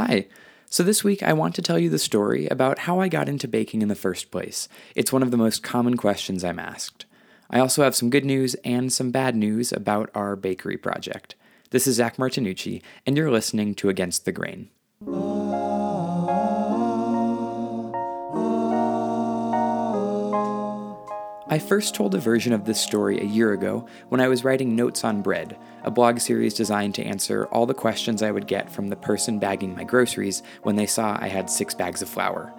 Hi. So, this week I want to tell you the story about how I got into baking in the first place. It's one of the most common questions I'm asked. I also have some good news and some bad news about our bakery project. This is Zach Martinucci, and you're listening to Against the Grain. I first told a version of this story a year ago when I was writing Notes on Bread, a blog series designed to answer all the questions I would get from the person bagging my groceries when they saw I had six bags of flour.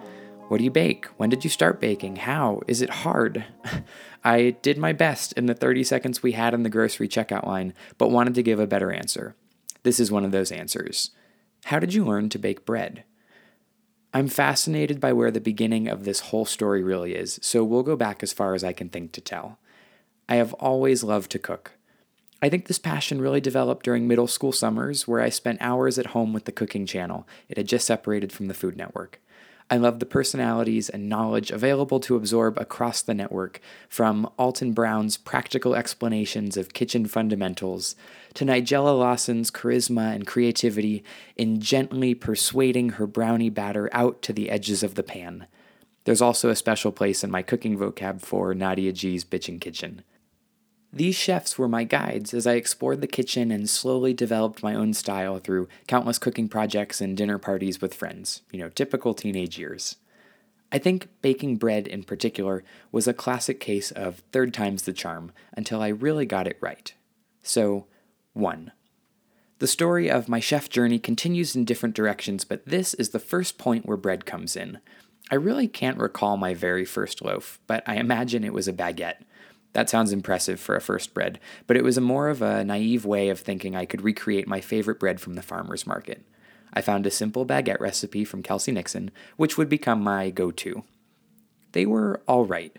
What do you bake? When did you start baking? How? Is it hard? I did my best in the 30 seconds we had in the grocery checkout line, but wanted to give a better answer. This is one of those answers. How did you learn to bake bread? I'm fascinated by where the beginning of this whole story really is, so we'll go back as far as I can think to tell. I have always loved to cook. I think this passion really developed during middle school summers, where I spent hours at home with the cooking channel. It had just separated from the Food Network. I love the personalities and knowledge available to absorb across the network, from Alton Brown's practical explanations of kitchen fundamentals to Nigella Lawson's charisma and creativity in gently persuading her brownie batter out to the edges of the pan. There's also a special place in my cooking vocab for Nadia G's Bitchin' Kitchen. These chefs were my guides as I explored the kitchen and slowly developed my own style through countless cooking projects and dinner parties with friends, you know, typical teenage years. I think baking bread in particular was a classic case of third time's the charm until I really got it right. So, 1. The story of my chef journey continues in different directions, but this is the first point where bread comes in. I really can't recall my very first loaf, but I imagine it was a baguette. That sounds impressive for a first bread, but it was a more of a naive way of thinking I could recreate my favorite bread from the farmer's market. I found a simple baguette recipe from Kelsey Nixon, which would become my go to. They were all right.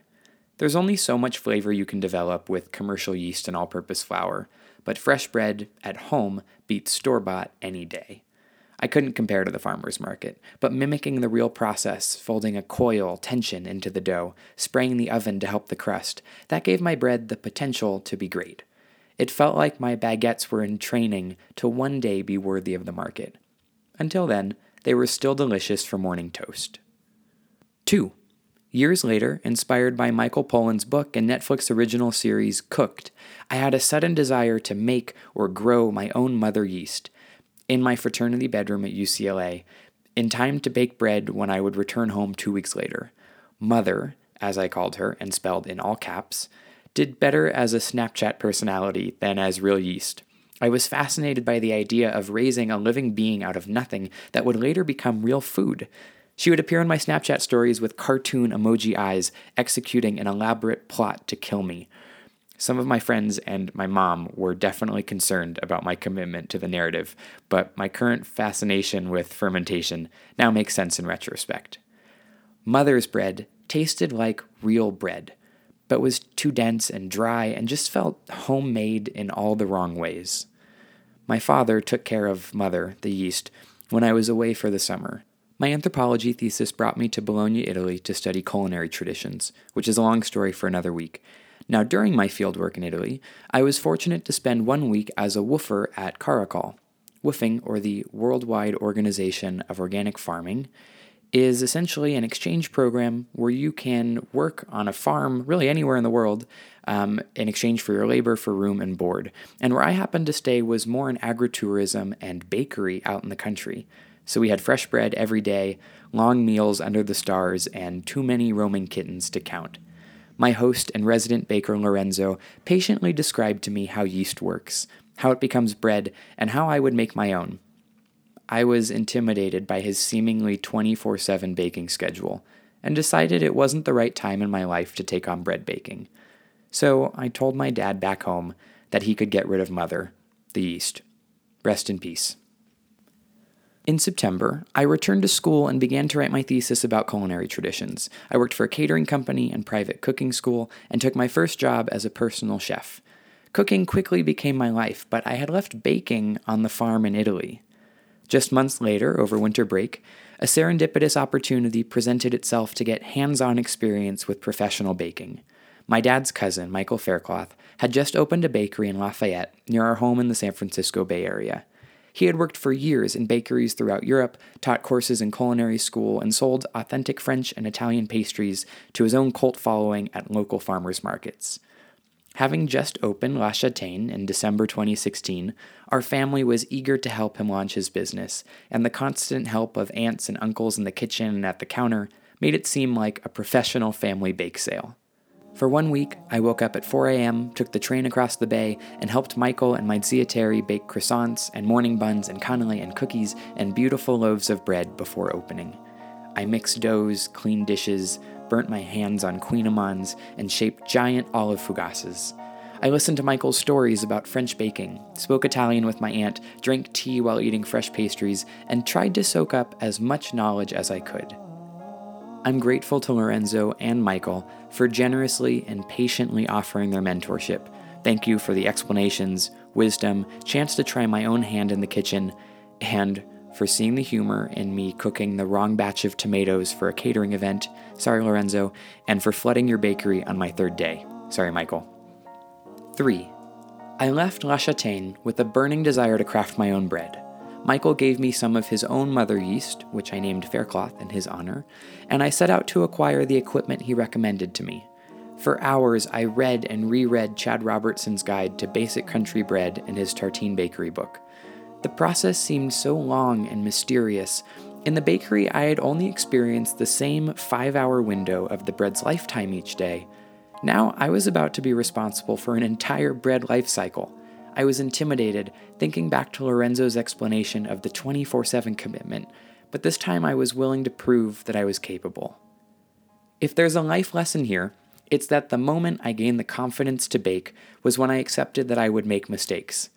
There's only so much flavor you can develop with commercial yeast and all purpose flour, but fresh bread at home beats store bought any day. I couldn't compare to the farmer's market, but mimicking the real process, folding a coil tension into the dough, spraying the oven to help the crust, that gave my bread the potential to be great. It felt like my baguettes were in training to one day be worthy of the market. Until then, they were still delicious for morning toast. 2. Years later, inspired by Michael Pollan's book and Netflix original series Cooked, I had a sudden desire to make or grow my own mother yeast, in my fraternity bedroom at UCLA in time to bake bread when I would return home two weeks later. Mother, as I called her and spelled in all caps, did better as a Snapchat personality than as real yeast. I was fascinated by the idea of raising a living being out of nothing that would later become real food. She would appear in my Snapchat stories with cartoon emoji eyes, executing an elaborate plot to kill me. Some of my friends and my mom were definitely concerned about my commitment to the narrative, but my current fascination with fermentation now makes sense in retrospect. Mother's bread tasted like real bread, but was too dense and dry and just felt homemade in all the wrong ways. My father took care of Mother, the yeast, when I was away for the summer. My anthropology thesis brought me to Bologna, Italy to study culinary traditions, which is a long story for another week, now, during my fieldwork in Italy, I was fortunate to spend one week as a WWOOFer at Caracol. WWOOFing, or the Worldwide Organization of Organic Farming, is essentially an exchange program where you can work on a farm, really anywhere in the world, um, in exchange for your labor, for room, and board. And where I happened to stay was more an agritourism and bakery out in the country. So we had fresh bread every day, long meals under the stars, and too many roaming kittens to count my host and resident baker Lorenzo patiently described to me how yeast works, how it becomes bread, and how I would make my own. I was intimidated by his seemingly 24 7 baking schedule and decided it wasn't the right time in my life to take on bread baking. So I told my dad back home that he could get rid of Mother, the yeast. Rest in peace. In September, I returned to school and began to write my thesis about culinary traditions. I worked for a catering company and private cooking school and took my first job as a personal chef. Cooking quickly became my life, but I had left baking on the farm in Italy. Just months later, over winter break, a serendipitous opportunity presented itself to get hands on experience with professional baking. My dad's cousin, Michael Faircloth, had just opened a bakery in Lafayette, near our home in the San Francisco Bay Area. He had worked for years in bakeries throughout Europe, taught courses in culinary school, and sold authentic French and Italian pastries to his own cult following at local farmers markets. Having just opened La Châtaigne in December 2016, our family was eager to help him launch his business, and the constant help of aunts and uncles in the kitchen and at the counter made it seem like a professional family bake sale. For one week, I woke up at 4 a.m., took the train across the bay, and helped Michael and my Zia Terry bake croissants and morning buns and cannoli and cookies and beautiful loaves of bread before opening. I mixed doughs, cleaned dishes, burnt my hands on kouign-amanns, and shaped giant olive fougasses. I listened to Michael's stories about French baking, spoke Italian with my aunt, drank tea while eating fresh pastries, and tried to soak up as much knowledge as I could. I'm grateful to Lorenzo and Michael for generously and patiently offering their mentorship. Thank you for the explanations, wisdom, chance to try my own hand in the kitchen, and for seeing the humor in me cooking the wrong batch of tomatoes for a catering event. Sorry, Lorenzo. And for flooding your bakery on my third day. Sorry, Michael. 3. I left La Châtaigne with a burning desire to craft my own bread. Michael gave me some of his own mother yeast, which I named Faircloth in his honor, and I set out to acquire the equipment he recommended to me. For hours, I read and reread Chad Robertson's guide to basic country bread and his Tartine Bakery book. The process seemed so long and mysterious. In the bakery, I had only experienced the same five hour window of the bread's lifetime each day. Now I was about to be responsible for an entire bread life cycle. I was intimidated, thinking back to Lorenzo's explanation of the 24 7 commitment, but this time I was willing to prove that I was capable. If there's a life lesson here, it's that the moment I gained the confidence to bake was when I accepted that I would make mistakes.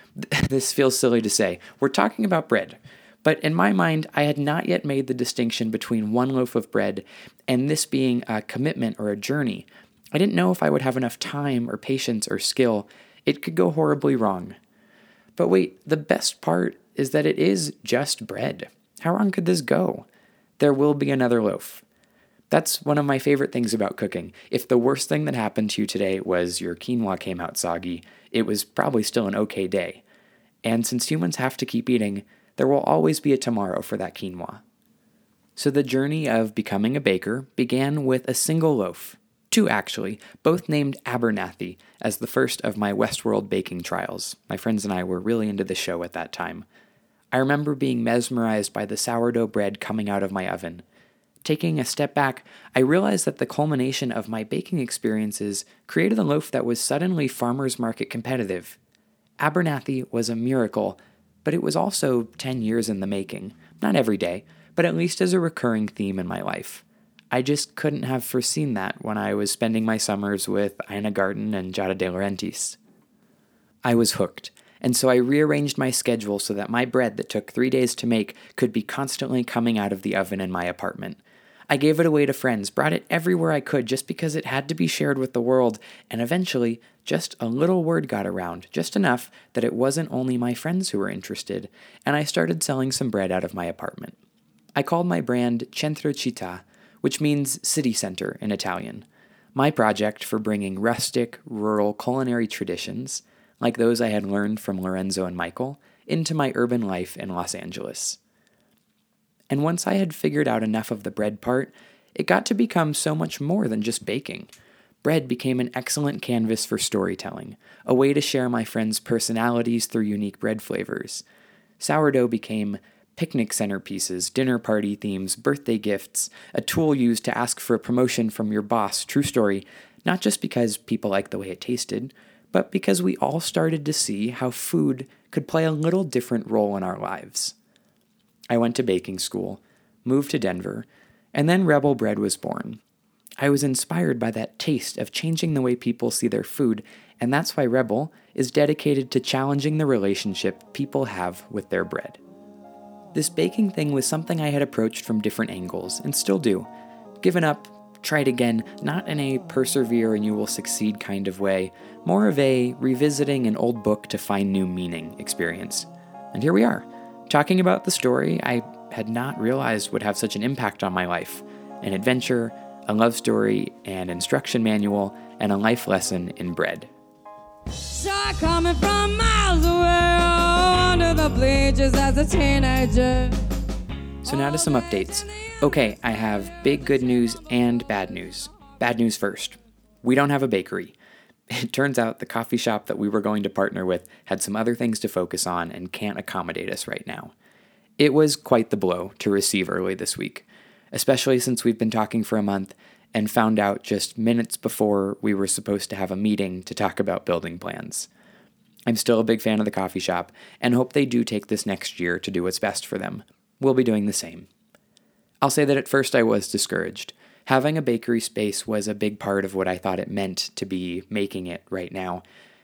this feels silly to say. We're talking about bread. But in my mind, I had not yet made the distinction between one loaf of bread and this being a commitment or a journey. I didn't know if I would have enough time or patience or skill it could go horribly wrong. But wait, the best part is that it is just bread. How wrong could this go? There will be another loaf. That's one of my favorite things about cooking. If the worst thing that happened to you today was your quinoa came out soggy, it was probably still an okay day. And since humans have to keep eating, there will always be a tomorrow for that quinoa. So the journey of becoming a baker began with a single loaf Two, actually, both named Abernathy as the first of my Westworld baking trials. My friends and I were really into the show at that time. I remember being mesmerized by the sourdough bread coming out of my oven. Taking a step back, I realized that the culmination of my baking experiences created a loaf that was suddenly farmer's market competitive. Abernathy was a miracle, but it was also 10 years in the making. Not every day, but at least as a recurring theme in my life. I just couldn't have foreseen that when I was spending my summers with Ina Garten and Giada De Laurentiis. I was hooked, and so I rearranged my schedule so that my bread that took three days to make could be constantly coming out of the oven in my apartment. I gave it away to friends, brought it everywhere I could just because it had to be shared with the world, and eventually, just a little word got around, just enough that it wasn't only my friends who were interested, and I started selling some bread out of my apartment. I called my brand Centro Città, which means city center in Italian. My project for bringing rustic, rural culinary traditions, like those I had learned from Lorenzo and Michael, into my urban life in Los Angeles. And once I had figured out enough of the bread part, it got to become so much more than just baking. Bread became an excellent canvas for storytelling, a way to share my friends' personalities through unique bread flavors. Sourdough became picnic centerpieces, dinner party themes, birthday gifts, a tool used to ask for a promotion from your boss, true story, not just because people liked the way it tasted, but because we all started to see how food could play a little different role in our lives. I went to baking school, moved to Denver, and then Rebel Bread was born. I was inspired by that taste of changing the way people see their food, and that's why Rebel is dedicated to challenging the relationship people have with their bread. This baking thing was something I had approached from different angles, and still do. Given up, tried again, not in a persevere and you will succeed kind of way, more of a revisiting an old book to find new meaning experience. And here we are, talking about the story I had not realized would have such an impact on my life an adventure, a love story, an instruction manual, and a life lesson in bread. coming from miles away bleachers as a teenager. So, now to some updates. Okay, I have big good news and bad news. Bad news first. We don't have a bakery. It turns out the coffee shop that we were going to partner with had some other things to focus on and can't accommodate us right now. It was quite the blow to receive early this week, especially since we've been talking for a month and found out just minutes before we were supposed to have a meeting to talk about building plans. I'm still a big fan of the coffee shop and hope they do take this next year to do what's best for them. We'll be doing the same. I'll say that at first I was discouraged. Having a bakery space was a big part of what I thought it meant to be making it right now,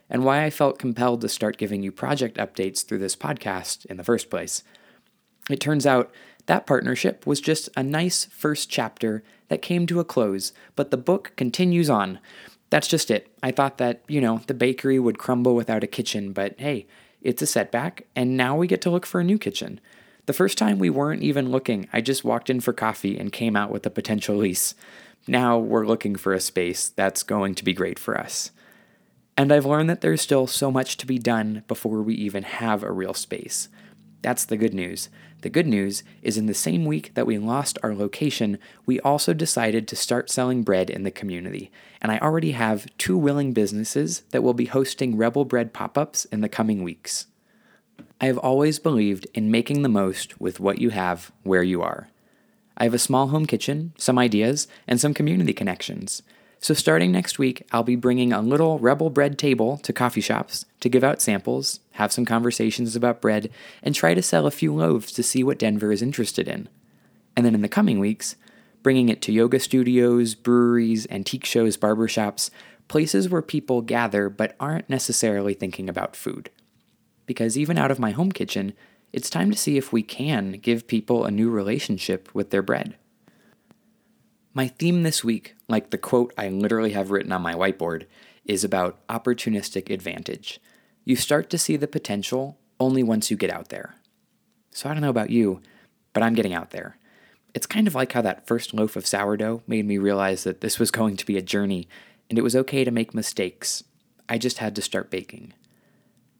and why I felt compelled to start giving you project updates through this podcast in the first place. It turns out that partnership was just a nice first chapter that came to a close, but the book continues on. That's just it. I thought that, you know, the bakery would crumble without a kitchen, but hey, it's a setback, and now we get to look for a new kitchen. The first time we weren't even looking, I just walked in for coffee and came out with a potential lease. Now we're looking for a space that's going to be great for us. And I've learned that there's still so much to be done before we even have a real space. That's the good news. The good news is in the same week that we lost our location, we also decided to start selling bread in the community. And I already have two willing businesses that will be hosting Rebel Bread pop ups in the coming weeks. I have always believed in making the most with what you have where you are. I have a small home kitchen, some ideas, and some community connections. So, starting next week, I'll be bringing a little Rebel Bread table to coffee shops to give out samples, have some conversations about bread, and try to sell a few loaves to see what Denver is interested in. And then in the coming weeks, bringing it to yoga studios, breweries, antique shows, barbershops, places where people gather but aren't necessarily thinking about food. Because even out of my home kitchen, it's time to see if we can give people a new relationship with their bread. My theme this week, like the quote I literally have written on my whiteboard, is about opportunistic advantage. You start to see the potential only once you get out there. So I don't know about you, but I'm getting out there. It's kind of like how that first loaf of sourdough made me realize that this was going to be a journey and it was okay to make mistakes. I just had to start baking.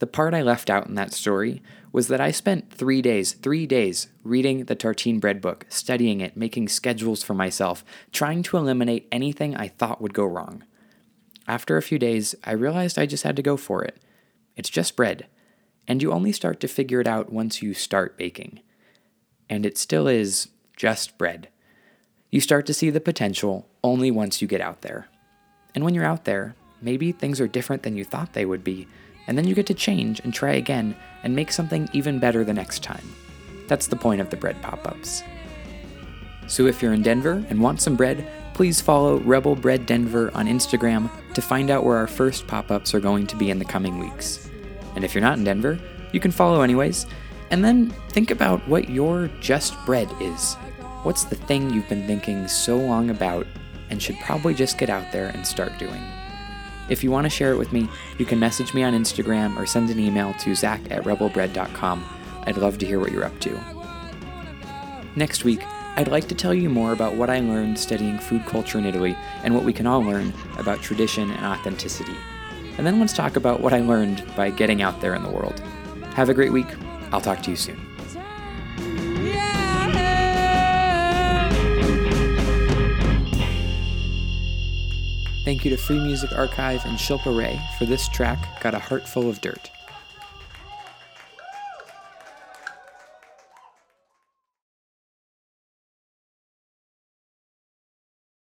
The part I left out in that story was that I spent three days, three days, reading the Tartine bread book, studying it, making schedules for myself, trying to eliminate anything I thought would go wrong. After a few days, I realized I just had to go for it. It's just bread, and you only start to figure it out once you start baking. And it still is just bread. You start to see the potential only once you get out there. And when you're out there, maybe things are different than you thought they would be and then you get to change and try again and make something even better the next time. That's the point of the bread pop ups. So if you're in Denver and want some bread, please follow Rebel Bread Denver on Instagram to find out where our first pop ups are going to be in the coming weeks. And if you're not in Denver, you can follow anyways, and then think about what your just bread is. What's the thing you've been thinking so long about and should probably just get out there and start doing? If you want to share it with me, you can message me on Instagram or send an email to zach at rebelbread.com. I'd love to hear what you're up to. Next week, I'd like to tell you more about what I learned studying food culture in Italy and what we can all learn about tradition and authenticity. And then let's talk about what I learned by getting out there in the world. Have a great week. I'll talk to you soon. Thank you to Free Music Archive and Shilpa Ray for this track, Got a Heart Full of Dirt.